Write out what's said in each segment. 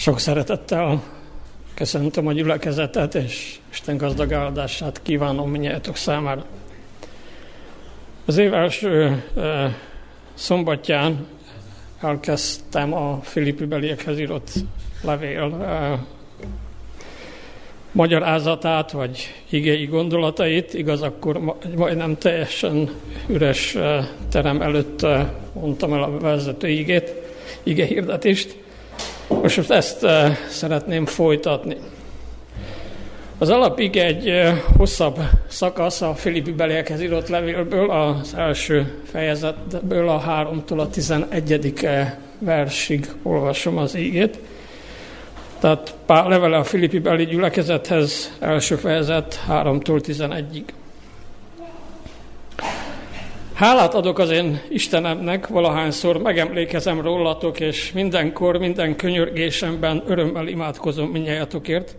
Sok szeretettel köszöntöm a gyülekezetet, és Isten gazdag áldását kívánom minnyájatok számára. Az év első szombatján elkezdtem a Filippi beliekhez írott levél magyarázatát, vagy igei gondolatait. Igaz, akkor majdnem teljesen üres terem előtt mondtam el a vezető igét, ige hirdetést. Most ezt szeretném folytatni. Az alapig egy hosszabb szakasz a Filippi beliekhez írott levélből, az első fejezetből a 3-tól a 11. versig olvasom az ígét. Tehát Pál levele a Filippi beli gyülekezethez, első fejezet 3-tól 11-ig. Hálát adok az én Istenemnek, valahányszor megemlékezem rólatok, és mindenkor, minden könyörgésemben örömmel imádkozom minnyájatokért,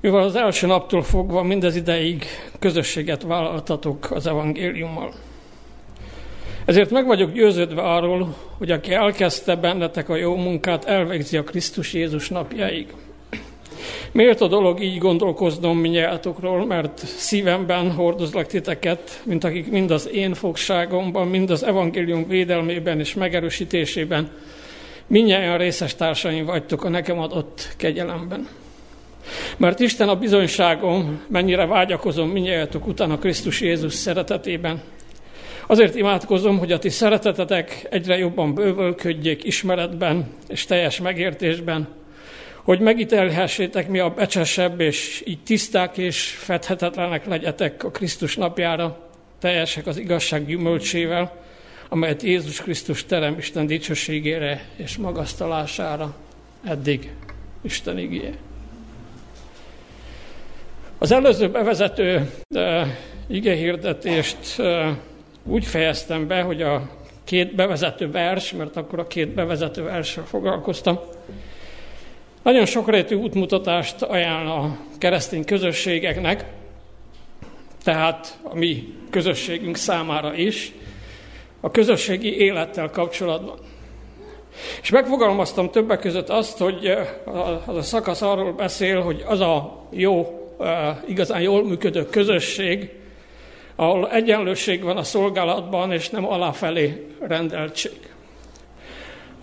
mivel az első naptól fogva mindez ideig közösséget vállaltatok az evangéliummal. Ezért meg vagyok győződve arról, hogy aki elkezdte bennetek a jó munkát, elvégzi a Krisztus Jézus napjáig. Miért a dolog így gondolkoznom minnyájátokról, mert szívemben hordozlak titeket, mint akik mind az én fogságomban, mind az evangélium védelmében és megerősítésében minnyáján részes társaim vagytok a nekem adott kegyelemben. Mert Isten a bizonyságom, mennyire vágyakozom minnyájatok után a Krisztus Jézus szeretetében. Azért imádkozom, hogy a ti szeretetetek egyre jobban bővölködjék ismeretben és teljes megértésben, hogy megítélhessétek mi a becsesebb, és így tiszták és fedhetetlenek legyetek a Krisztus napjára, teljesek az igazság gyümölcsével, amelyet Jézus Krisztus terem Isten dicsőségére és magasztalására eddig Isten igéje. Az előző bevezető igehirdetést úgy fejeztem be, hogy a két bevezető vers, mert akkor a két bevezető versre foglalkoztam, nagyon sokrétű útmutatást ajánl a keresztény közösségeknek, tehát a mi közösségünk számára is, a közösségi élettel kapcsolatban. És megfogalmaztam többek között azt, hogy az a szakasz arról beszél, hogy az a jó, igazán jól működő közösség, ahol egyenlőség van a szolgálatban, és nem aláfelé rendeltség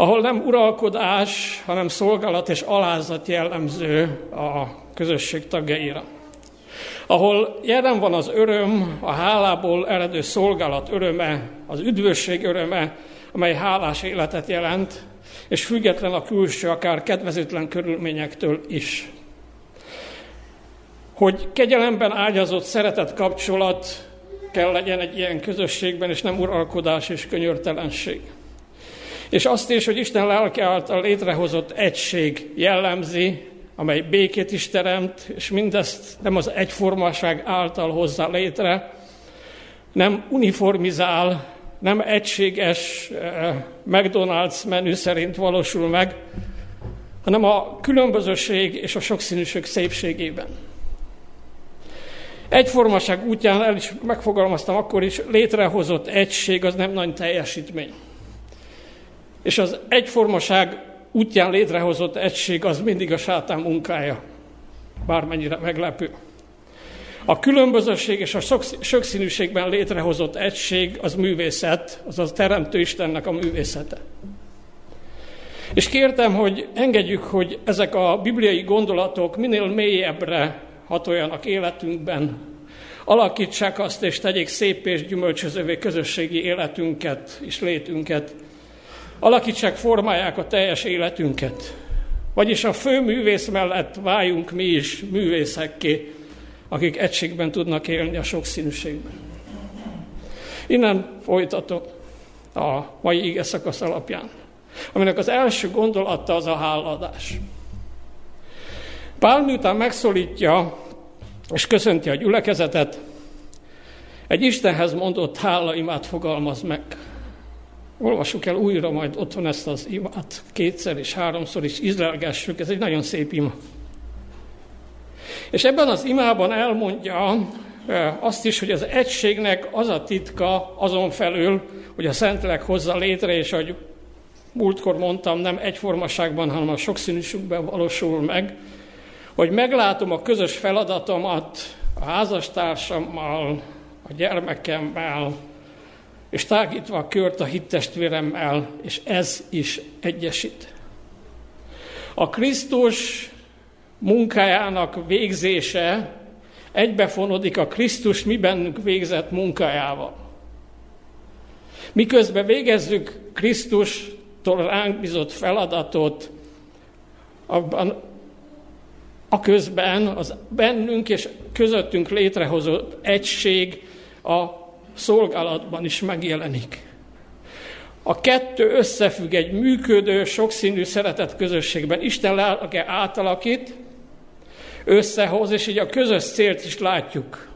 ahol nem uralkodás, hanem szolgálat és alázat jellemző a közösség tagjaira. Ahol jelen van az öröm, a hálából eredő szolgálat öröme, az üdvösség öröme, amely hálás életet jelent, és független a külső, akár kedvezőtlen körülményektől is. Hogy kegyelemben ágyazott szeretet kapcsolat kell legyen egy ilyen közösségben, és nem uralkodás és könyörtelenség. És azt is, hogy Isten lelke által létrehozott egység jellemzi, amely békét is teremt, és mindezt nem az egyformaság által hozza létre, nem uniformizál, nem egységes eh, McDonald's menü szerint valósul meg, hanem a különbözőség és a sokszínűség szépségében. Egyformaság útján el is megfogalmaztam akkor is, létrehozott egység az nem nagy teljesítmény. És az egyformaság útján létrehozott egység az mindig a sátán munkája, bármennyire meglepő. A különbözőség és a sokszínűségben létrehozott egység az művészet, az a Teremtő Istennek a művészete. És kértem, hogy engedjük, hogy ezek a bibliai gondolatok minél mélyebbre hatoljanak életünkben, alakítsák azt és tegyék szép és gyümölcsözővé közösségi életünket és létünket, alakítsák, formálják a teljes életünket. Vagyis a fő művész mellett váljunk mi is művészekké, akik egységben tudnak élni a sokszínűségben. Innen folytatok a mai ige szakasz alapján, aminek az első gondolata az a háladás. Pál miután megszólítja és köszönti a gyülekezetet, egy Istenhez mondott hálaimát fogalmaz meg. Olvassuk el újra majd otthon ezt az imát kétszer és háromszor is izraelgessük, ez egy nagyon szép ima. És ebben az imában elmondja azt is, hogy az egységnek az a titka azon felül, hogy a Szentlélek hozza létre, és hogy múltkor mondtam, nem egyformaságban, hanem a sokszínűségben valósul meg, hogy meglátom a közös feladatomat a házastársammal, a gyermekemmel, és tágítva a kört a hittestvéremmel, és ez is egyesít. A Krisztus munkájának végzése egybefonodik a Krisztus mi bennünk végzett munkájával. Miközben végezzük Krisztustól ránk bizott feladatot, abban a közben az bennünk és közöttünk létrehozott egység a szolgálatban is megjelenik. A kettő összefügg egy működő, sokszínű szeretet közösségben. Isten lelke átalakít, összehoz, és így a közös célt is látjuk,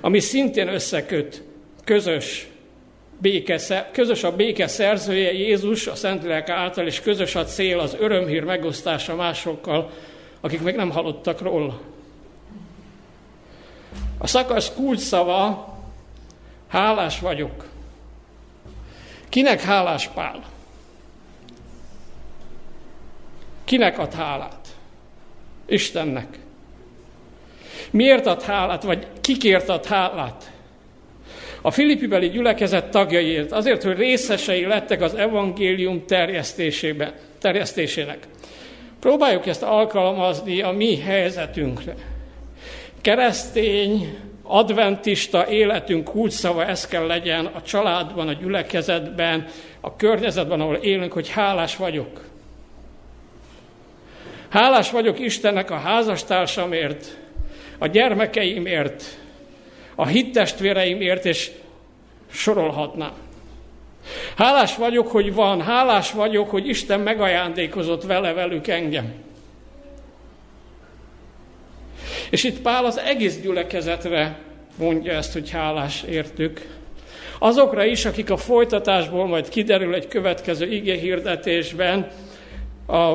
ami szintén összeköt, közös béke, közös a béke szerzője Jézus a Szentlélek által, és közös a cél az örömhír megosztása másokkal, akik még nem hallottak róla. A szakasz kulcsszava hálás vagyok. Kinek hálás Pál? Kinek ad hálát? Istennek. Miért ad hálát, vagy kikért ad hálát? A Filippibeli gyülekezet tagjaiért, azért, hogy részesei lettek az evangélium terjesztésében, terjesztésének. Próbáljuk ezt alkalmazni a mi helyzetünkre. Keresztény, adventista életünk kulcsszava ez kell legyen a családban, a gyülekezetben, a környezetben, ahol élünk, hogy hálás vagyok. Hálás vagyok Istennek a házastársamért, a gyermekeimért, a hittestvéreimért, és sorolhatnám. Hálás vagyok, hogy van, hálás vagyok, hogy Isten megajándékozott vele velük engem. És itt Pál az egész gyülekezetre mondja ezt, hogy hálás értük. Azokra is, akik a folytatásból majd kiderül egy következő ige hirdetésben, a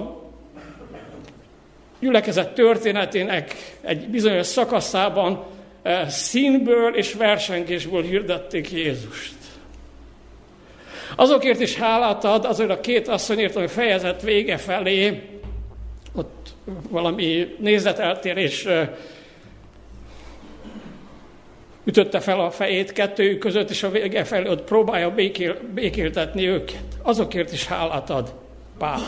gyülekezet történetének egy bizonyos szakaszában eh, színből és versengésből hirdették Jézust. Azokért is hálát ad, azért a két asszonyért, ami fejezet vége felé, ott valami nézeteltérés ütötte fel a fejét kettőjük között, és a vége felé ott próbálja békél, békéltetni őket. Azokért is hálát ad Pál.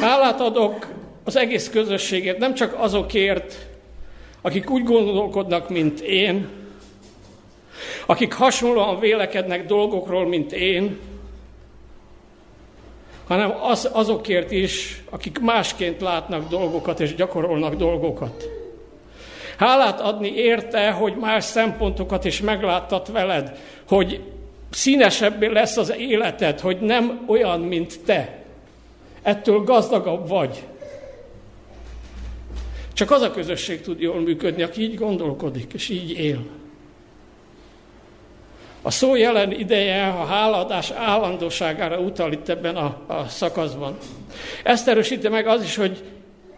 Hálát adok az egész közösségért, nem csak azokért, akik úgy gondolkodnak, mint én, akik hasonlóan vélekednek dolgokról, mint én, hanem az, azokért is, akik másként látnak dolgokat és gyakorolnak dolgokat. Hálát adni érte, hogy más szempontokat is megláttat veled, hogy színesebbé lesz az életed, hogy nem olyan, mint te. Ettől gazdagabb vagy. Csak az a közösség tud jól működni, aki így gondolkodik, és így él. A szó jelen ideje a háladás állandóságára utal itt ebben a, a szakaszban. Ezt erősíti meg az is, hogy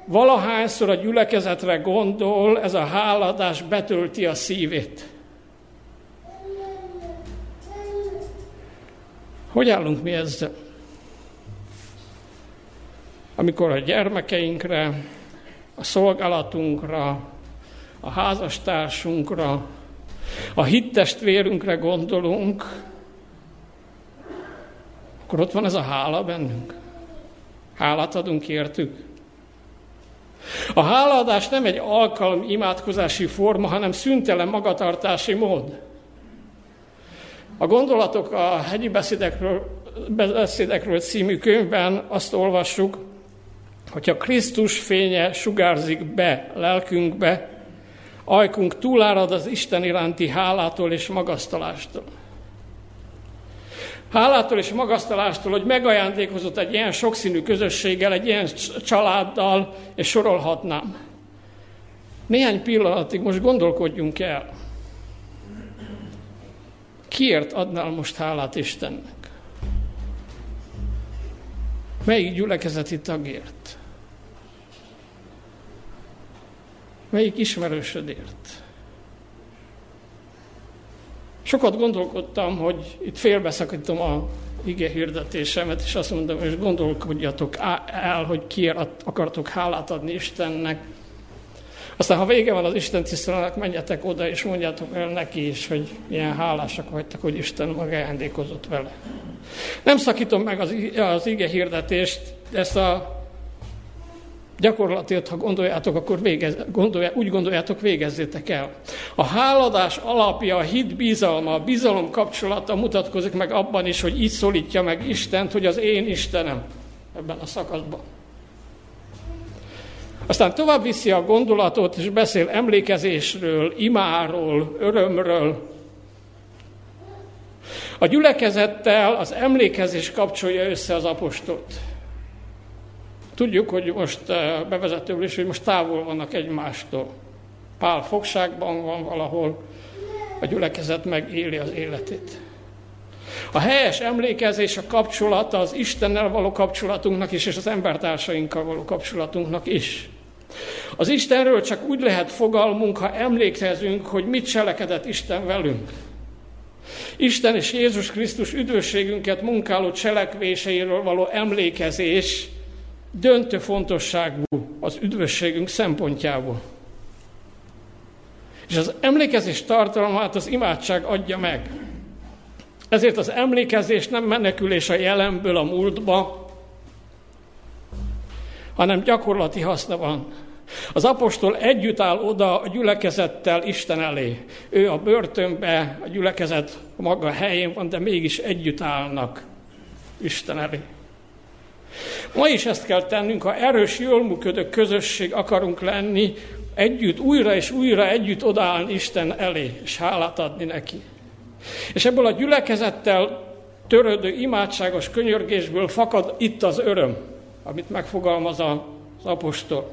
valahányszor a gyülekezetre gondol, ez a háladás betölti a szívét. Hogy állunk mi ezzel? Amikor a gyermekeinkre, a szolgálatunkra, a házastársunkra, a hittestvérünkre gondolunk, akkor ott van ez a hála bennünk. Hálát adunk értük. A hálaadás nem egy alkalom imádkozási forma, hanem szüntelen magatartási mód. A gondolatok a hegyi beszédekről, beszédekről című könyvben azt olvassuk, hogyha Krisztus fénye sugárzik be lelkünkbe, ajkunk túlárad az Isten iránti hálától és magasztalástól. Hálától és magasztalástól, hogy megajándékozott egy ilyen sokszínű közösséggel, egy ilyen családdal, és sorolhatnám. Néhány pillanatig most gondolkodjunk el. Kiért adnál most hálát Istennek? Melyik gyülekezeti tagért? Melyik ismerősödért? Sokat gondolkodtam, hogy itt félbeszakítom a ige hirdetésemet, és azt mondom, és gondolkodjatok el, hogy kiért akartok hálát adni Istennek. Aztán, ha vége van az Isten tiszteletnek, menjetek oda, és mondjátok el neki is, hogy milyen hálásak vagytok, hogy Isten maga ajándékozott vele. Nem szakítom meg az, az ige hirdetést, ezt a gyakorlatilag, ha gondoljátok, akkor végez, gondoljá, úgy gondoljátok, végezzétek el. A háladás alapja, a hit bizalma, a bizalom kapcsolata mutatkozik meg abban is, hogy így szólítja meg Istent, hogy az én Istenem ebben a szakaszban. Aztán tovább viszi a gondolatot, és beszél emlékezésről, imáról, örömről. A gyülekezettel az emlékezés kapcsolja össze az apostolt. Tudjuk, hogy most eh, bevezetőből is, hogy most távol vannak egymástól. Pál fogságban van valahol, a gyülekezet megéli az életét. A helyes emlékezés, a kapcsolata az Istennel való kapcsolatunknak is, és az embertársainkkal való kapcsolatunknak is. Az Istenről csak úgy lehet fogalmunk, ha emlékezünk, hogy mit cselekedett Isten velünk. Isten és Jézus Krisztus üdvösségünket munkáló cselekvéseiről való emlékezés döntő fontosságú az üdvösségünk szempontjából. És az emlékezés tartalmát az imádság adja meg. Ezért az emlékezés nem menekülés a jelenből a múltba, hanem gyakorlati haszna van. Az apostol együtt áll oda a gyülekezettel Isten elé. Ő a börtönbe, a gyülekezet maga helyén van, de mégis együtt állnak Isten elé. Ma is ezt kell tennünk, ha erős, jól működő közösség akarunk lenni, együtt, újra és újra együtt odaállni Isten elé, és hálát adni neki. És ebből a gyülekezettel törődő imádságos könyörgésből fakad itt az öröm, amit megfogalmaz az apostol.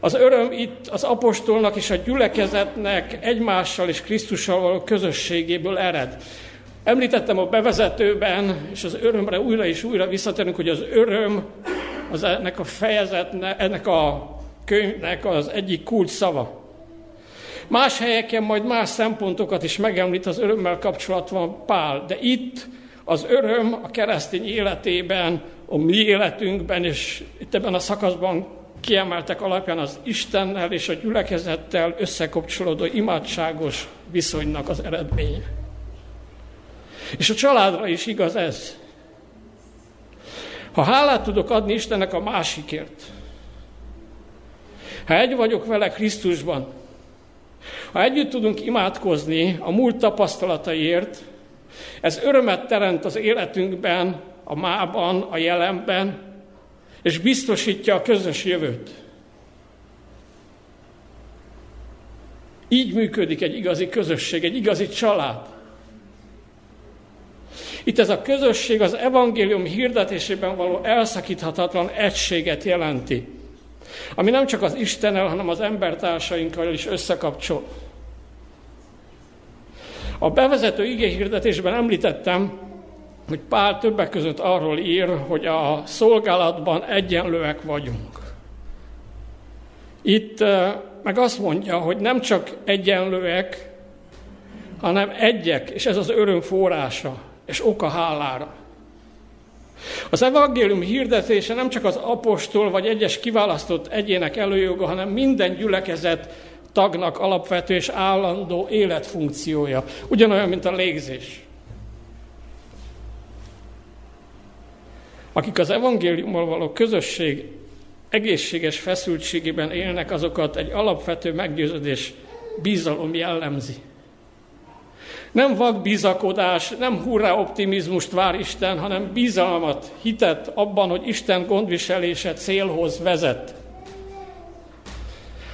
Az öröm itt az apostolnak és a gyülekezetnek egymással és Krisztussal való közösségéből ered. Említettem a bevezetőben, és az örömre újra és újra visszatérünk, hogy az öröm az ennek a fejezetnek, ennek a könyvnek az egyik kulcs szava. Más helyeken majd más szempontokat is megemlít az örömmel kapcsolatban Pál, de itt az öröm a keresztény életében, a mi életünkben, és itt ebben a szakaszban kiemeltek alapján az Istennel és a gyülekezettel összekapcsolódó imádságos viszonynak az eredménye. És a családra is igaz ez. Ha hálát tudok adni Istennek a másikért, ha egy vagyok vele Krisztusban, ha együtt tudunk imádkozni a múlt tapasztalataiért, ez örömet teremt az életünkben, a mában, a jelenben, és biztosítja a közös jövőt. Így működik egy igazi közösség, egy igazi család. Itt ez a közösség az evangélium hirdetésében való elszakíthatatlan egységet jelenti, ami nem csak az Istennel, hanem az embertársainkkal is összekapcsol. A bevezető igéhirdetésben említettem, hogy Pál többek között arról ír, hogy a szolgálatban egyenlőek vagyunk. Itt meg azt mondja, hogy nem csak egyenlőek, hanem egyek, és ez az öröm forrása és oka hálára. Az evangélium hirdetése nem csak az apostol vagy egyes kiválasztott egyének előjoga, hanem minden gyülekezet tagnak alapvető és állandó életfunkciója. Ugyanolyan, mint a légzés. Akik az evangéliummal való közösség egészséges feszültségében élnek, azokat egy alapvető meggyőződés bizalom jellemzi. Nem vak bizakodás, nem hurrá optimizmust vár Isten, hanem bizalmat, hitet abban, hogy Isten gondviselése célhoz vezet.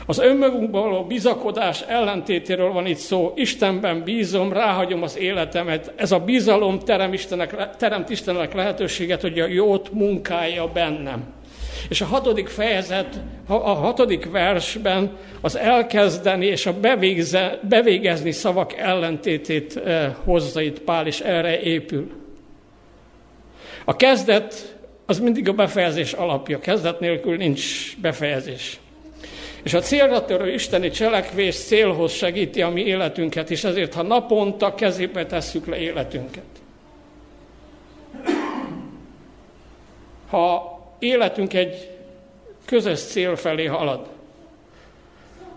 Az önmagunkban való bizakodás ellentétéről van itt szó. Istenben bízom, ráhagyom az életemet. Ez a bizalom terem Istenek, teremt Istennek lehetőséget, hogy a jót munkálja bennem. És a hatodik fejezet, a hatodik versben az elkezdeni és a bevégze, bevégezni szavak ellentétét eh, hozza itt Pál, és erre épül. A kezdet az mindig a befejezés alapja. Kezdet nélkül nincs befejezés. És a célra törő isteni cselekvés célhoz segíti a mi életünket, és ezért, ha naponta kezébe tesszük le életünket, ha életünk egy közös cél felé halad.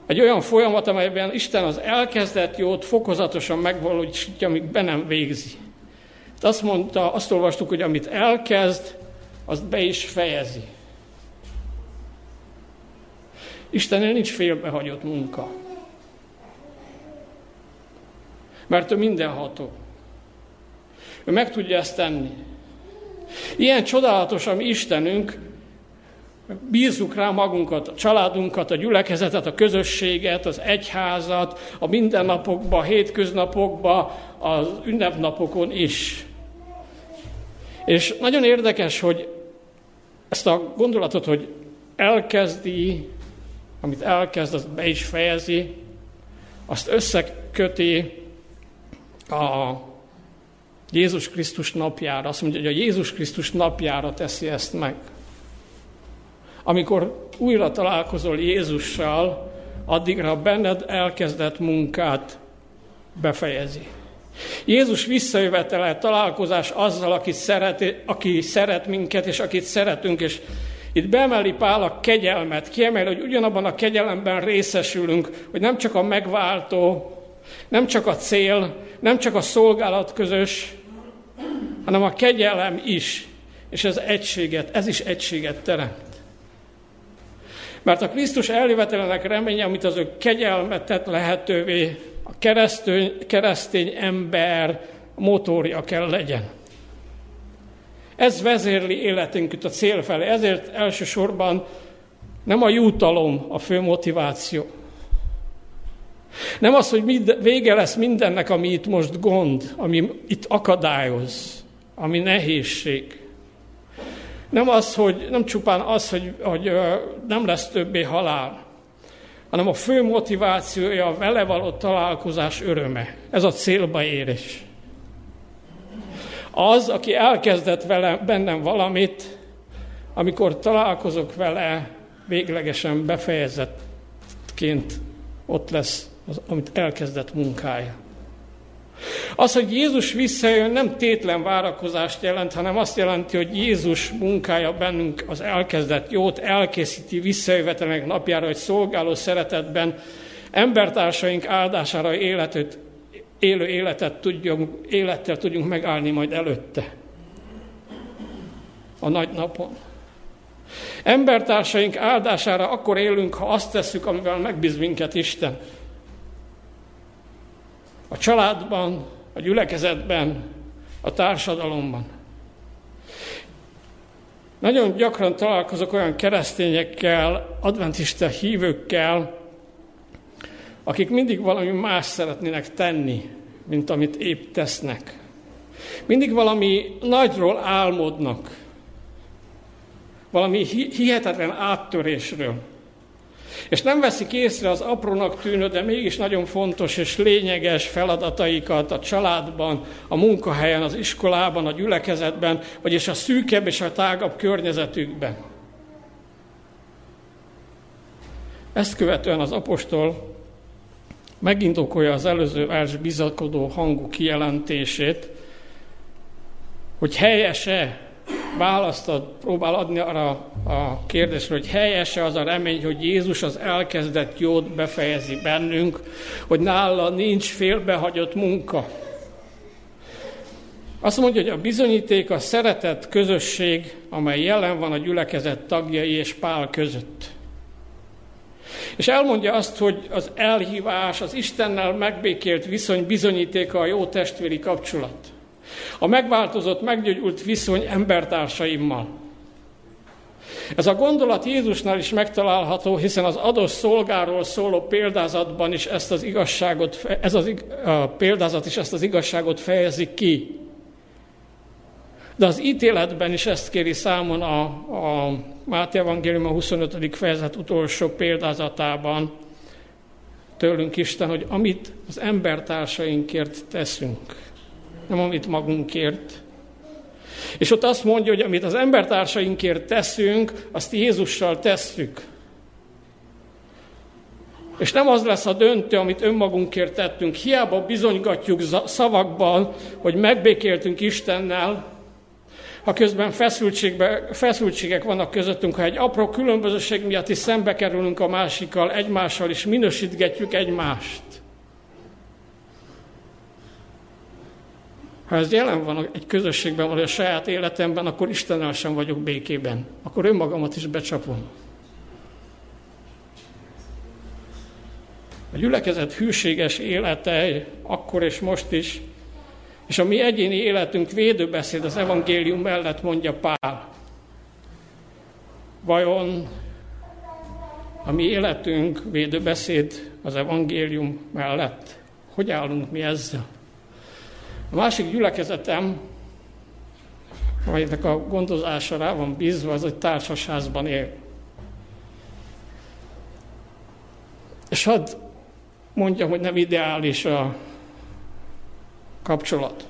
Egy olyan folyamat, amelyben Isten az elkezdett jót fokozatosan megvalósítja, amíg be nem végzi. azt mondta, azt olvastuk, hogy amit elkezd, azt be is fejezi. Istennél nincs félbehagyott munka. Mert ő mindenható. Ő meg tudja ezt tenni. Ilyen csodálatos, ami Istenünk, bízzuk rá magunkat, a családunkat, a gyülekezetet, a közösséget, az egyházat, a mindennapokba, a hétköznapokba, az ünnepnapokon is. És nagyon érdekes, hogy ezt a gondolatot, hogy elkezdi, amit elkezd, azt be is fejezi, azt összeköti a Jézus Krisztus napjára. Azt mondja, hogy a Jézus Krisztus napjára teszi ezt meg. Amikor újra találkozol Jézussal, addigra benned elkezdett munkát befejezi. Jézus visszajövetele, találkozás azzal, aki szeret, aki szeret minket, és akit szeretünk, és itt beemeli Pál a kegyelmet, kiemeli, hogy ugyanabban a kegyelemben részesülünk, hogy nem csak a megváltó, nem csak a cél, nem csak a szolgálat közös, hanem a kegyelem is, és ez egységet, ez is egységet teremt. Mert a Krisztus eljövetelenek reménye, amit az ő kegyelmet tett lehetővé, a keresztény, keresztény ember motorja kell legyen. Ez vezérli életünket a cél felé. Ezért elsősorban nem a jutalom a fő motiváció. Nem az, hogy mind, vége lesz mindennek, ami itt most gond, ami itt akadályoz, ami nehézség. Nem az, hogy nem csupán az, hogy, hogy nem lesz többé halál, hanem a fő motivációja a vele való találkozás öröme. Ez a célba érés. Az, aki elkezdett vele, bennem valamit, amikor találkozok vele, véglegesen befejezettként ott lesz, az, amit elkezdett munkája. Az, hogy Jézus visszajön, nem tétlen várakozást jelent, hanem azt jelenti, hogy Jézus munkája bennünk az elkezdett jót elkészíti visszajövetelnek napjára, hogy szolgáló szeretetben embertársaink áldására életet, élő életet tudjunk, élettel tudjunk megállni majd előtte. A nagy napon. Embertársaink áldására akkor élünk, ha azt tesszük, amivel megbíz minket Isten a családban, a gyülekezetben, a társadalomban. Nagyon gyakran találkozok olyan keresztényekkel, adventista hívőkkel, akik mindig valami más szeretnének tenni, mint amit épp tesznek. Mindig valami nagyról álmodnak, valami hihetetlen áttörésről. És nem veszik észre az aprónak tűnő, de mégis nagyon fontos és lényeges feladataikat a családban, a munkahelyen, az iskolában, a gyülekezetben, vagyis a szűkebb és a tágabb környezetükben. Ezt követően az apostol megindokolja az előző vers bizakodó hangú kijelentését, hogy helyese választ próbál adni arra a kérdésre, hogy helyese az a remény, hogy Jézus az elkezdett jót befejezi bennünk, hogy nála nincs félbehagyott munka. Azt mondja, hogy a bizonyíték a szeretett közösség, amely jelen van a gyülekezet tagjai és Pál között. És elmondja azt, hogy az elhívás, az Istennel megbékélt viszony bizonyítéka a jó testvéri kapcsolat. A megváltozott, meggyógyult viszony embertársaimmal. Ez a gondolat Jézusnál is megtalálható, hiszen az adós szolgáról szóló példázatban is ezt az igazságot, ez az, a példázat is ezt az igazságot fejezi ki. De az ítéletben is ezt kéri számon a, a Máté Evangélium a 25. fejezet utolsó példázatában tőlünk Isten, hogy amit az embertársainkért teszünk, nem amit magunkért. És ott azt mondja, hogy amit az embertársainkért teszünk, azt Jézussal tesszük. És nem az lesz a döntő, amit önmagunkért tettünk. Hiába bizonygatjuk szavakban, hogy megbékéltünk Istennel, ha közben feszültségek vannak közöttünk, ha egy apró különbözőség miatt is szembe kerülünk a másikkal, egymással, és minősítgetjük egymást. Ha ez jelen van egy közösségben, vagy a saját életemben, akkor Istennel sem vagyok békében. Akkor önmagamat is becsapom. A gyülekezet hűséges élete akkor és most is, és a mi egyéni életünk védőbeszéd az evangélium mellett, mondja Pál. Vajon a mi életünk védőbeszéd az evangélium mellett? Hogy állunk mi ezzel? A másik gyülekezetem, amelynek a gondozása rá van bízva, az egy társasházban él. És hadd mondjam, hogy nem ideális a kapcsolat.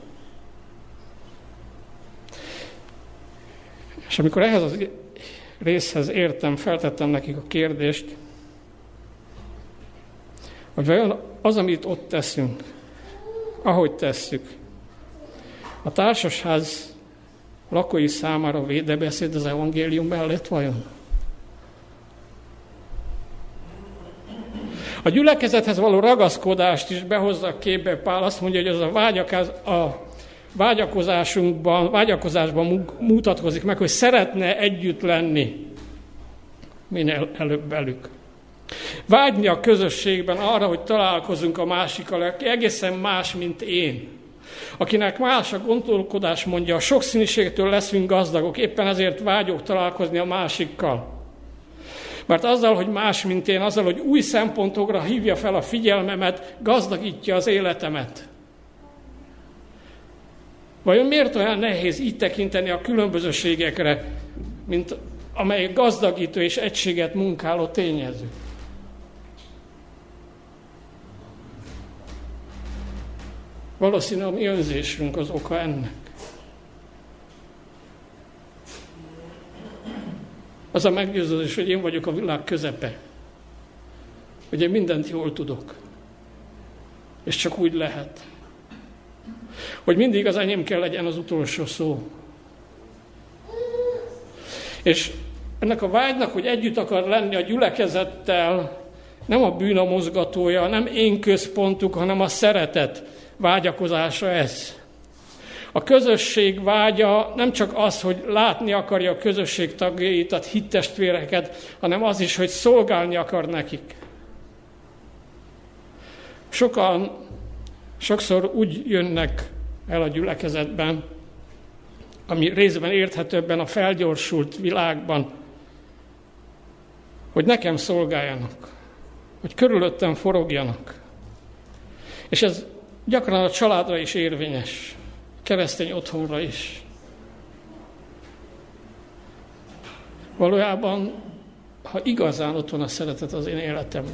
És amikor ehhez az részhez értem, feltettem nekik a kérdést, hogy vajon az, amit ott teszünk, ahogy tesszük, a társasház lakói számára védebeszéd az evangélium mellett vajon? A gyülekezethez való ragaszkodást is behozza a képbe Pál, azt mondja, hogy az a, vágyakaz, a vágyakozásunkban, vágyakozásban mutatkozik meg, hogy szeretne együtt lenni minél előbb velük. Vágyni a közösségben arra, hogy találkozunk a másikkal, aki egészen más, mint én. Akinek más a gondolkodás mondja, a sokszínűségtől leszünk gazdagok, éppen ezért vágyok találkozni a másikkal. Mert azzal, hogy más, mint én, azzal, hogy új szempontokra hívja fel a figyelmemet, gazdagítja az életemet. Vajon miért olyan nehéz így tekinteni a különbözőségekre, mint amely gazdagító és egységet munkáló tényező? Valószínűleg a mi önzésünk az oka ennek. Az a meggyőződés, hogy én vagyok a világ közepe. Hogy én mindent jól tudok. És csak úgy lehet. Hogy mindig az enyém kell legyen az utolsó szó. És ennek a vágynak, hogy együtt akar lenni a gyülekezettel, nem a bűn a mozgatója, nem én központuk, hanem a szeretet vágyakozása ez. A közösség vágya nem csak az, hogy látni akarja a közösség tagjait, a hittestvéreket, hanem az is, hogy szolgálni akar nekik. Sokan sokszor úgy jönnek el a gyülekezetben, ami részben érthetőbben a felgyorsult világban, hogy nekem szolgáljanak, hogy körülöttem forogjanak. És ez gyakran a családra is érvényes keresztény otthonra is. Valójában, ha igazán ott van a szeretet az én életemben,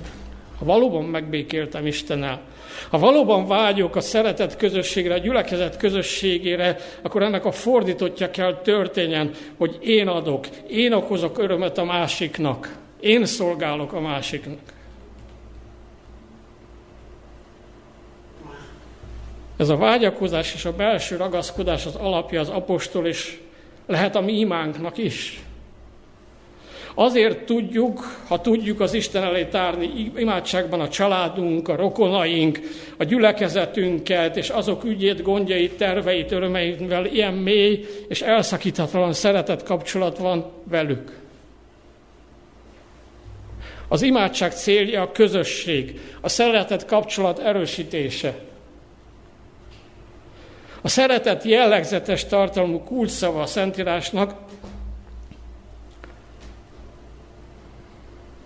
ha valóban megbékéltem Istennel, ha valóban vágyok a szeretet közösségre, a gyülekezet közösségére, akkor ennek a fordítottja kell történjen, hogy én adok, én okozok örömet a másiknak, én szolgálok a másiknak. Ez a vágyakozás és a belső ragaszkodás az alapja az apostol, és lehet a mi imánknak is. Azért tudjuk, ha tudjuk az Isten elé tárni imádságban a családunk, a rokonaink, a gyülekezetünket, és azok ügyét, gondjait, terveit, örömeivel ilyen mély és elszakíthatatlan szeretet kapcsolat van velük. Az imádság célja a közösség, a szeretet kapcsolat erősítése. A szeretet jellegzetes tartalmú kulcsszava a Szentírásnak,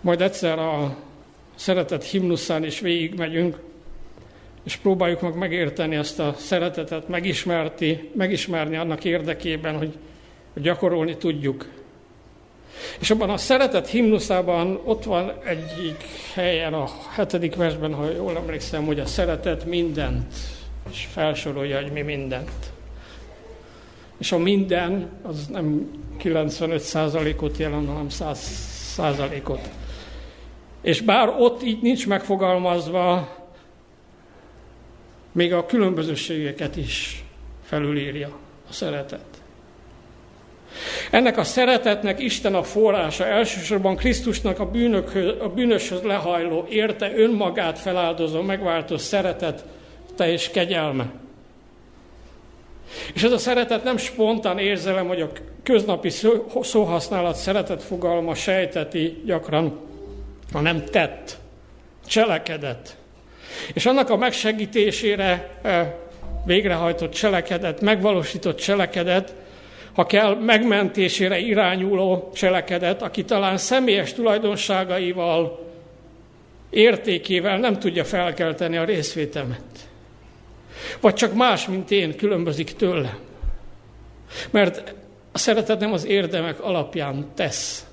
majd egyszer a szeretet himnuszán is végigmegyünk, és próbáljuk meg megérteni ezt a szeretetet, megismerti, megismerni annak érdekében, hogy, gyakorolni tudjuk. És abban a szeretet himnuszában ott van egyik helyen, a hetedik versben, ha jól emlékszem, hogy a szeretet mindent és felsorolja, hogy mi mindent. És a minden az nem 95%-ot jelent, hanem 100%-ot. És bár ott így nincs megfogalmazva, még a különbözőségeket is felülírja a szeretet. Ennek a szeretetnek Isten a forrása, elsősorban Krisztusnak a, bűnökhöz, a bűnöshöz lehajló, érte önmagát feláldozó, megváltó szeretet, te és kegyelme. És ez a szeretet nem spontán érzelem, hogy a köznapi szóhasználat szeretet fogalma sejteti gyakran, hanem tett, cselekedet. És annak a megsegítésére e, végrehajtott cselekedet, megvalósított cselekedet, ha kell, megmentésére irányuló cselekedet, aki talán személyes tulajdonságaival, értékével nem tudja felkelteni a részvétemet. Vagy csak más, mint én, különbözik tőle. Mert a szeretet nem az érdemek alapján tesz,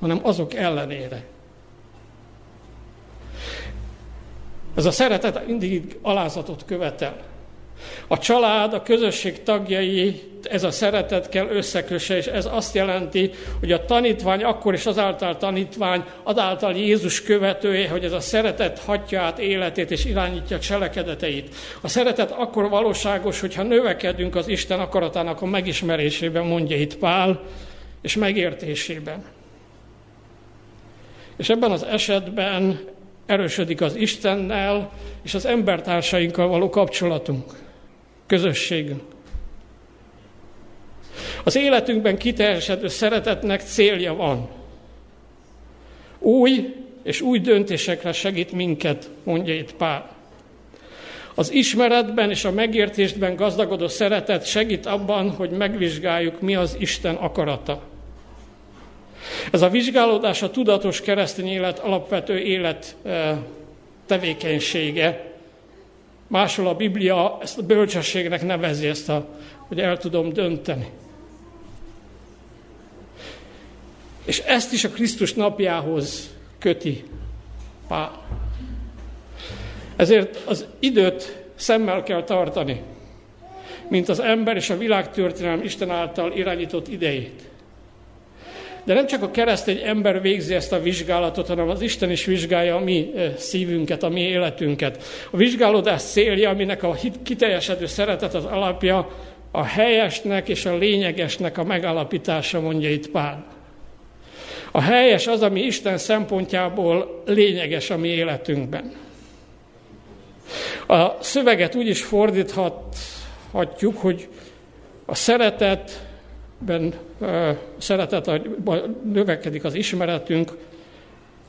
hanem azok ellenére. Ez a szeretet mindig alázatot követel. A család, a közösség tagjai, ez a szeretet kell összekösse, és ez azt jelenti, hogy a tanítvány akkor is azáltal tanítvány, azáltal Jézus követője, hogy ez a szeretet hatja át életét és irányítja cselekedeteit. A szeretet akkor valóságos, hogyha növekedünk az Isten akaratának a megismerésében, mondja itt Pál, és megértésében. És ebben az esetben erősödik az Istennel és az embertársainkkal való kapcsolatunk közösségünk. Az életünkben kiteljesedő szeretetnek célja van. Új és új döntésekre segít minket, mondja itt Pál. Az ismeretben és a megértésben gazdagodó szeretet segít abban, hogy megvizsgáljuk, mi az Isten akarata. Ez a vizsgálódás a tudatos keresztény élet alapvető élet eh, tevékenysége, Máshol a Biblia ezt a bölcsességnek nevezi, ezt a, hogy el tudom dönteni. És ezt is a Krisztus napjához köti Pál. Ezért az időt szemmel kell tartani, mint az ember és a világtörténelem Isten által irányított idejét. De nem csak a keresztény ember végzi ezt a vizsgálatot, hanem az Isten is vizsgálja a mi szívünket, a mi életünket. A vizsgálódás célja, aminek a kiteljesedő szeretet az alapja, a helyesnek és a lényegesnek a megalapítása, mondja itt Pál. A helyes az, ami Isten szempontjából lényeges a mi életünkben. A szöveget úgy is fordíthatjuk, hogy a szeretet ben szeretet, növekedik az ismeretünk,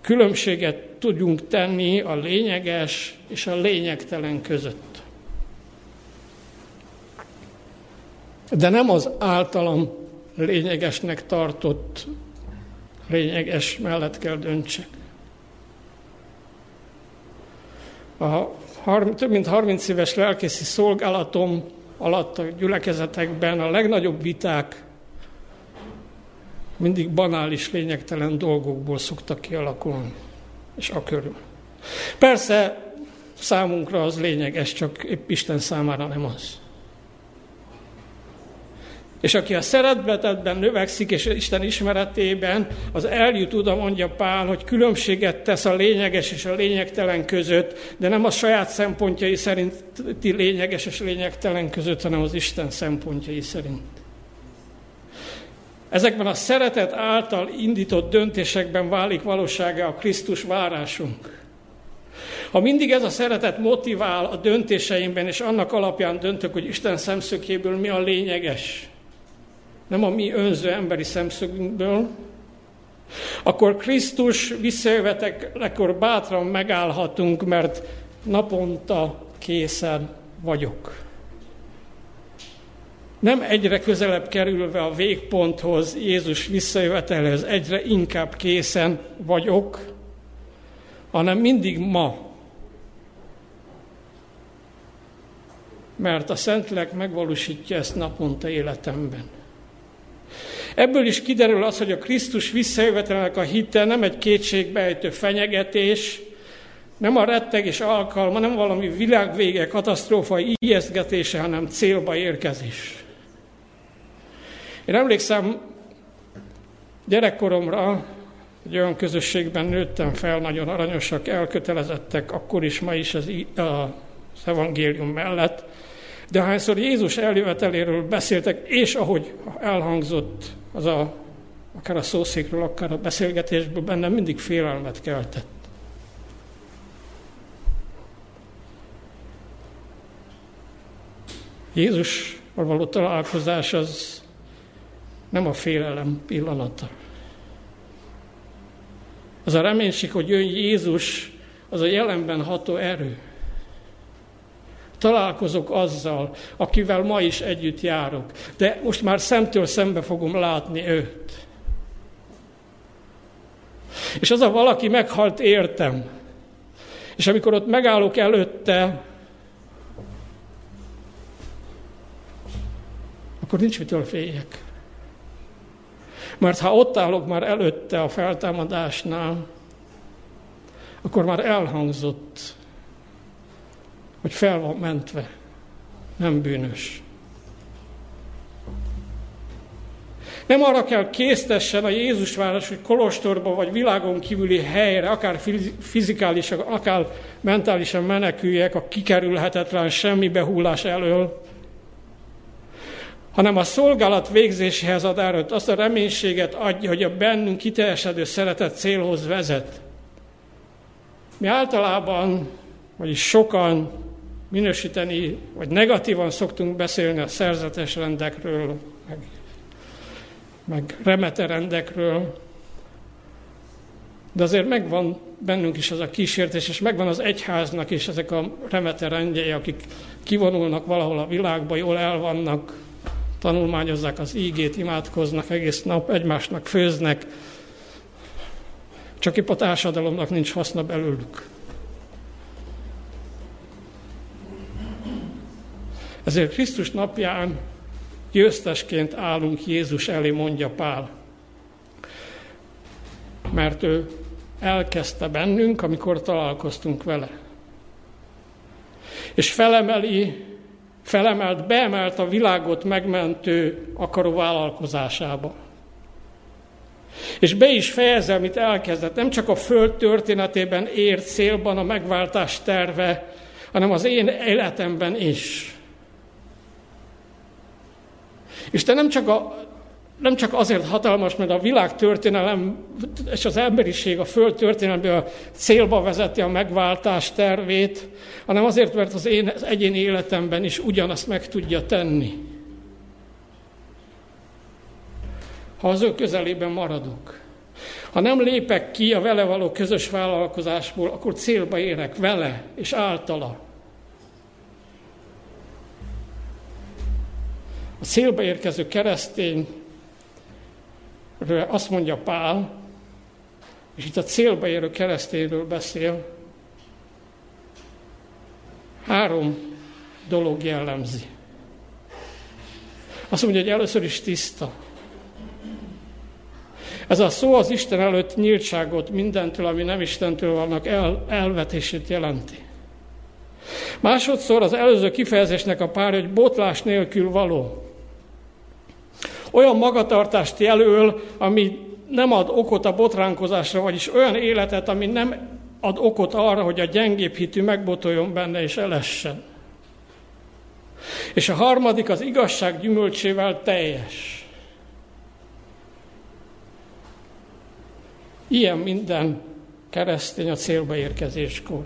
különbséget tudjunk tenni a lényeges és a lényegtelen között. De nem az általam lényegesnek tartott lényeges mellett kell döntsek. A több mint 30 éves lelkészi szolgálatom alatt a gyülekezetekben a legnagyobb viták mindig banális, lényegtelen dolgokból szoktak kialakulni, és a körül. Persze számunkra az lényeges, csak épp Isten számára nem az. És aki a szeretetetben növekszik, és Isten ismeretében, az eljut oda, mondja Pál, hogy különbséget tesz a lényeges és a lényegtelen között, de nem a saját szempontjai szerinti lényeges és lényegtelen között, hanem az Isten szempontjai szerint. Ezekben a szeretet által indított döntésekben válik valósága a Krisztus várásunk. Ha mindig ez a szeretet motivál a döntéseimben, és annak alapján döntök, hogy Isten szemszögéből mi a lényeges, nem a mi önző emberi szemszögünkből, akkor Krisztus visszajövetekor bátran megállhatunk, mert naponta készen vagyok nem egyre közelebb kerülve a végponthoz, Jézus visszajövetelhez egyre inkább készen vagyok, hanem mindig ma. Mert a Szentlélek megvalósítja ezt naponta életemben. Ebből is kiderül az, hogy a Krisztus visszajövetelnek a hite nem egy kétségbejtő fenyegetés, nem a rettegés alkalma, nem valami világvége, katasztrófa ijesztgetése, hanem célba érkezés. Én emlékszem gyerekkoromra, egy olyan közösségben nőttem fel, nagyon aranyosak, elkötelezettek, akkor is, ma is az, az evangélium mellett. De hányszor Jézus eljöveteléről beszéltek, és ahogy elhangzott az a, akár a szószékről, akár a beszélgetésből, bennem mindig félelmet keltett. Jézus való találkozás az nem a félelem pillanata. Az a reménység, hogy jön Jézus, az a jelenben ható erő. Találkozok azzal, akivel ma is együtt járok, de most már szemtől szembe fogom látni őt. És az a valaki meghalt értem. És amikor ott megállok előtte, akkor nincs mitől féljek. Mert ha ott állok már előtte a feltámadásnál, akkor már elhangzott, hogy fel van mentve, nem bűnös. Nem arra kell késztessen a Jézusváros, hogy kolostorba vagy világon kívüli helyre, akár fizikálisan, akár mentálisan meneküljek a kikerülhetetlen semmi behullás elől, hanem a szolgálat végzéséhez ad erőt, azt a reménységet adja, hogy a bennünk kiteljesedő szeretet célhoz vezet. Mi általában, vagyis sokan minősíteni, vagy negatívan szoktunk beszélni a szerzetes rendekről, meg, meg remete rendekről, de azért megvan bennünk is az a kísértés, és megvan az egyháznak is ezek a remete rendjei, akik kivonulnak valahol a világba, jól el vannak, tanulmányozzák az ígét, imádkoznak egész nap, egymásnak főznek, csak épp a társadalomnak nincs haszna belőlük. Ezért Krisztus napján győztesként állunk Jézus elé, mondja Pál. Mert ő elkezdte bennünk, amikor találkoztunk vele. És felemeli felemelt, beemelt a világot megmentő akaró vállalkozásába. És be is fejezze, amit elkezdett. Nem csak a föld történetében ért célban a megváltás terve, hanem az én életemben is. Isten nem csak a nem csak azért hatalmas, mert a világ történelem és az emberiség a föld történelemben a célba vezeti a megváltás tervét, hanem azért, mert az én az egyéni életemben is ugyanazt meg tudja tenni. Ha az ő közelében maradok. Ha nem lépek ki a vele való közös vállalkozásból, akkor célba érek vele és általa. A célba érkező keresztény azt mondja Pál, és itt a célba érő keresztényről beszél, három dolog jellemzi. Azt mondja, hogy először is tiszta. Ez a szó az Isten előtt nyíltságot mindentől, ami nem Istentől vannak el, elvetését jelenti. Másodszor az előző kifejezésnek a pár, hogy botlás nélkül való. Olyan magatartást jelöl, ami nem ad okot a botránkozásra, vagyis olyan életet, ami nem ad okot arra, hogy a gyengébb hitű megbotoljon benne és elessen. És a harmadik az igazság gyümölcsével teljes. Ilyen minden keresztény a célba érkezéskor.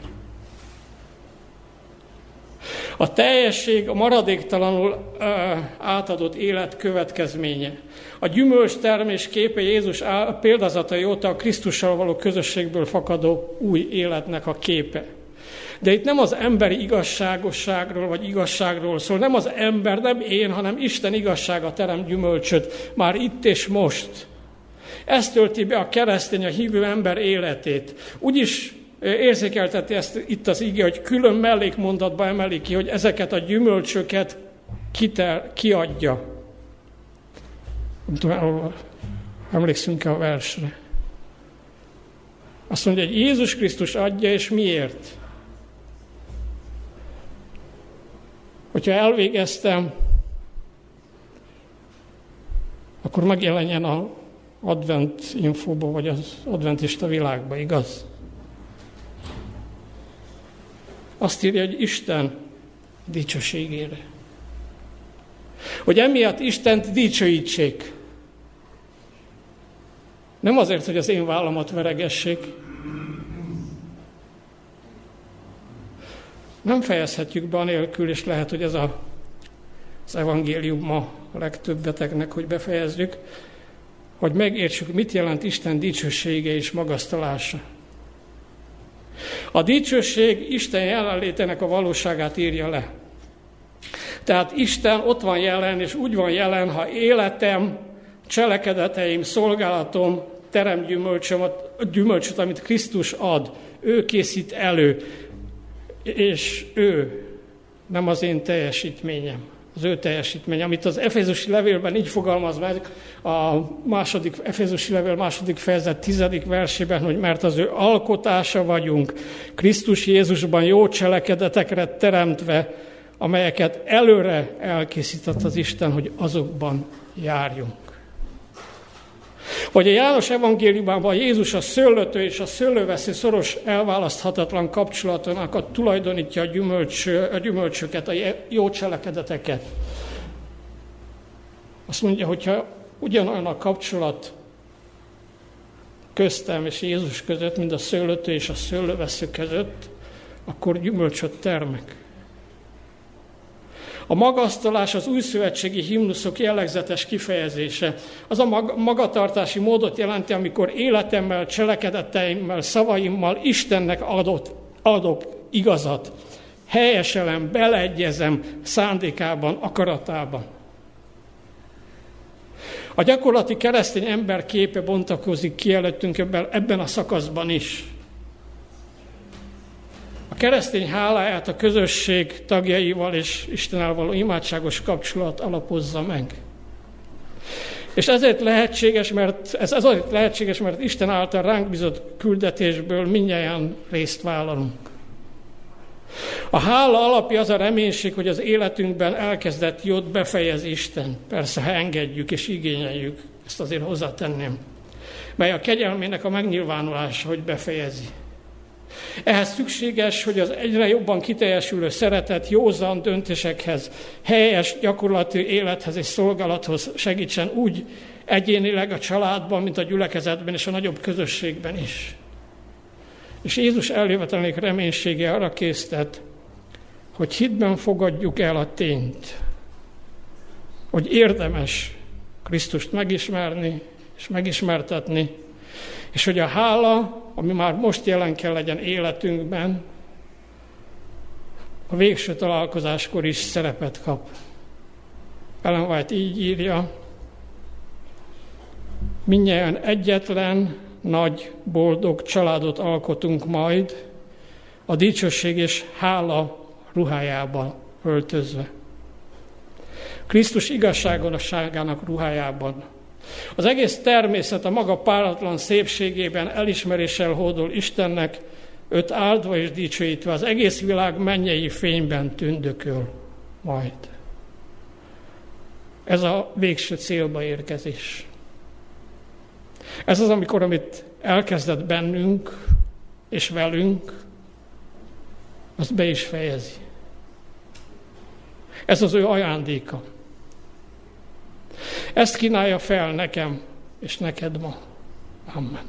A teljesség a maradéktalanul átadott élet következménye. A gyümölcs termés képe Jézus példazatai óta a Krisztussal való közösségből fakadó új életnek a képe. De itt nem az emberi igazságosságról vagy igazságról szól, nem az ember, nem én, hanem Isten igazsága terem gyümölcsöt, már itt és most. Ez tölti be a keresztény, a hívő ember életét. Úgyis érzékelteti ezt itt az ige, hogy külön mellékmondatba emeli ki, hogy ezeket a gyümölcsöket kitel, kiadja. Nem tudom, emlékszünk-e a versre. Azt mondja, hogy Jézus Krisztus adja, és miért? Hogyha elvégeztem, akkor megjelenjen a advent infóba, vagy az adventista világba, igaz? Azt írja, hogy Isten dicsőségére. Hogy emiatt Istent dicsőítsék. Nem azért, hogy az én vállamat veregessék. Nem fejezhetjük be anélkül, és lehet, hogy ez a, az evangélium ma a legtöbbeteknek, hogy befejezzük, hogy megértsük, mit jelent Isten dicsősége és magasztalása. A dicsőség Isten jelenlétének a valóságát írja le. Tehát Isten ott van jelen, és úgy van jelen, ha életem, cselekedeteim, szolgálatom, terem gyümölcsöt, amit Krisztus ad, ő készít elő, és ő, nem az én teljesítményem az ő teljesítmény, amit az Efézusi levélben így fogalmaz meg, a második, Efézusi levél második fejezet tizedik versében, hogy mert az ő alkotása vagyunk, Krisztus Jézusban jó cselekedetekre teremtve, amelyeket előre elkészített az Isten, hogy azokban járjunk. Vagy a János evangéliumában Jézus a szőlőtő és a szőlővesző szoros elválaszthatatlan kapcsolatonak tulajdonítja a, gyümölcs, a gyümölcsöket, a jó cselekedeteket. Azt mondja, hogyha ugyanolyan a kapcsolat köztem és Jézus között, mint a szőlőtő és a szőlővesző között, akkor gyümölcsöt termek. A magasztalás az új szövetségi himnuszok jellegzetes kifejezése. Az a magatartási módot jelenti, amikor életemmel, cselekedeteimmel, szavaimmal Istennek adott, adok igazat. Helyeselem, beleegyezem szándékában, akaratában. A gyakorlati keresztény ember képe bontakozik ki előttünk ebben a szakaszban is. A keresztény háláját a közösség tagjaival és Istennel való imádságos kapcsolat alapozza meg. És ezért lehetséges, mert, ez azért lehetséges, mert Isten által ránk bizott küldetésből mindjárt részt vállalunk. A hála alapja az a reménység, hogy az életünkben elkezdett jót befejez Isten. Persze, ha engedjük és igényeljük, ezt azért hozzátenném. Mely a kegyelmének a megnyilvánulása, hogy befejezi. Ehhez szükséges, hogy az egyre jobban kiteljesülő szeretet józan döntésekhez, helyes gyakorlati élethez és szolgálathoz segítsen úgy egyénileg a családban, mint a gyülekezetben és a nagyobb közösségben is. És Jézus eljövetelnék reménysége arra késztet, hogy hitben fogadjuk el a tényt, hogy érdemes Krisztust megismerni és megismertetni, és hogy a hála, ami már most jelen kell legyen életünkben, a végső találkozáskor is szerepet kap. Ellen White így írja, Mindjárt egyetlen, nagy, boldog családot alkotunk majd, a dicsőség és hála ruhájában öltözve. Krisztus igazságonosságának ruhájában az egész természet a maga páratlan szépségében elismeréssel hódol Istennek, őt áldva és dicsőítve, az egész világ mennyei fényben tündököl majd. Ez a végső célba érkezés. Ez az, amikor, amit elkezdett bennünk és velünk, azt be is fejezi. Ez az ő ajándéka. Ezt kínálja fel nekem és neked ma. Amen.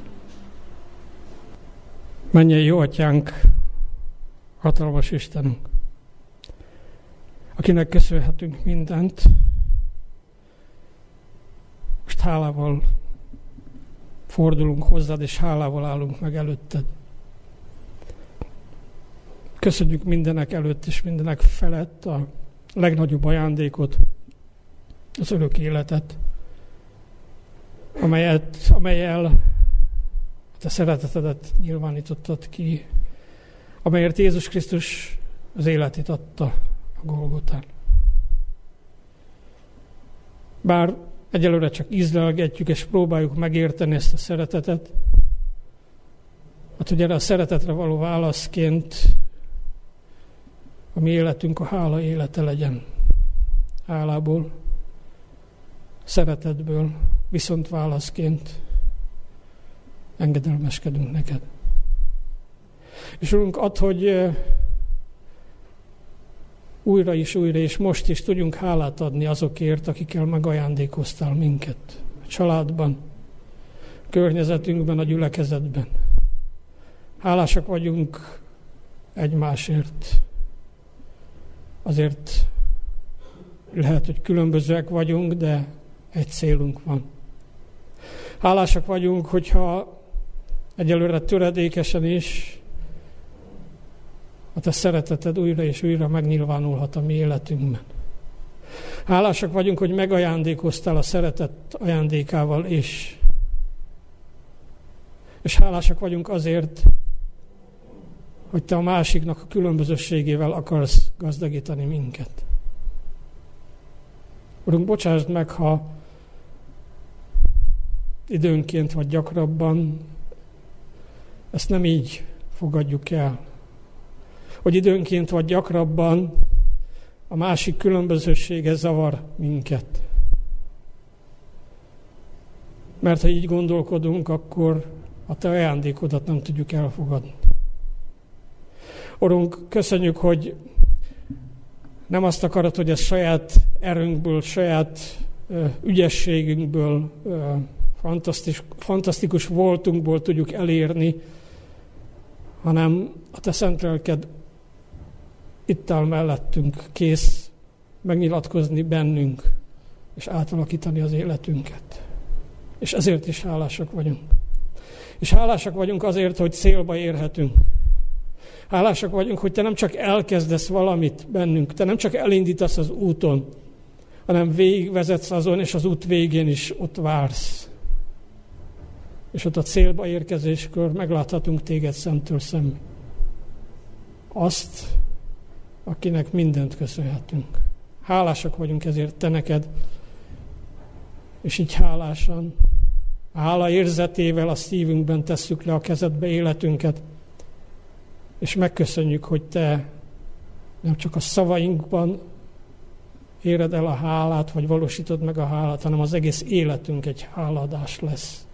Menjen jó atyánk, hatalmas Istenünk, akinek köszönhetünk mindent. Most hálával fordulunk hozzád, és hálával állunk meg előtted. Köszönjük mindenek előtt és mindenek felett a legnagyobb ajándékot, az örök életet, amelyet, amelyel a szeretetedet nyilvánítottad ki, amelyért Jézus Krisztus az életét adta a Golgotán. Bár egyelőre csak ízlelgetjük és próbáljuk megérteni ezt a szeretetet, hát ugye a szeretetre való válaszként a mi életünk a hála élete legyen. Hálából szeretetből, viszont válaszként engedelmeskedünk neked. És Urunk, ad, hogy újra is, újra, és most is tudjunk hálát adni azokért, akikkel megajándékoztál minket. A családban, a környezetünkben, a gyülekezetben. Hálásak vagyunk egymásért. Azért lehet, hogy különbözőek vagyunk, de egy célunk van. Hálásak vagyunk, hogyha egyelőre töredékesen is a te szereteted újra és újra megnyilvánulhat a mi életünkben. Hálásak vagyunk, hogy megajándékoztál a szeretet ajándékával is. És hálásak vagyunk azért, hogy te a másiknak a különbözőségével akarsz gazdagítani minket. Urunk, bocsásd meg, ha időnként vagy gyakrabban ezt nem így fogadjuk el. Hogy időnként vagy gyakrabban a másik különbözősége zavar minket. Mert ha így gondolkodunk, akkor a te ajándékodat nem tudjuk elfogadni. Urunk, köszönjük, hogy nem azt akarod, hogy ez saját erőnkből, saját ügyességünkből, fantasztikus, fantasztikus voltunkból tudjuk elérni, hanem a te szent lelked itt áll mellettünk, kész megnyilatkozni bennünk, és átalakítani az életünket. És ezért is hálásak vagyunk. És hálásak vagyunk azért, hogy célba érhetünk. Hálásak vagyunk, hogy te nem csak elkezdesz valamit bennünk, te nem csak elindítasz az úton, hanem végigvezetsz azon, és az út végén is ott vársz. És ott a célba érkezéskor megláthatunk téged szemtől szem. Azt, akinek mindent köszönhetünk. Hálásak vagyunk ezért te neked, és így hálásan, hála érzetével a szívünkben tesszük le a kezedbe életünket, és megköszönjük, hogy Te nem csak a szavainkban éred el a hálát, vagy valósítod meg a hálát, hanem az egész életünk egy háladás lesz.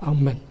Amen.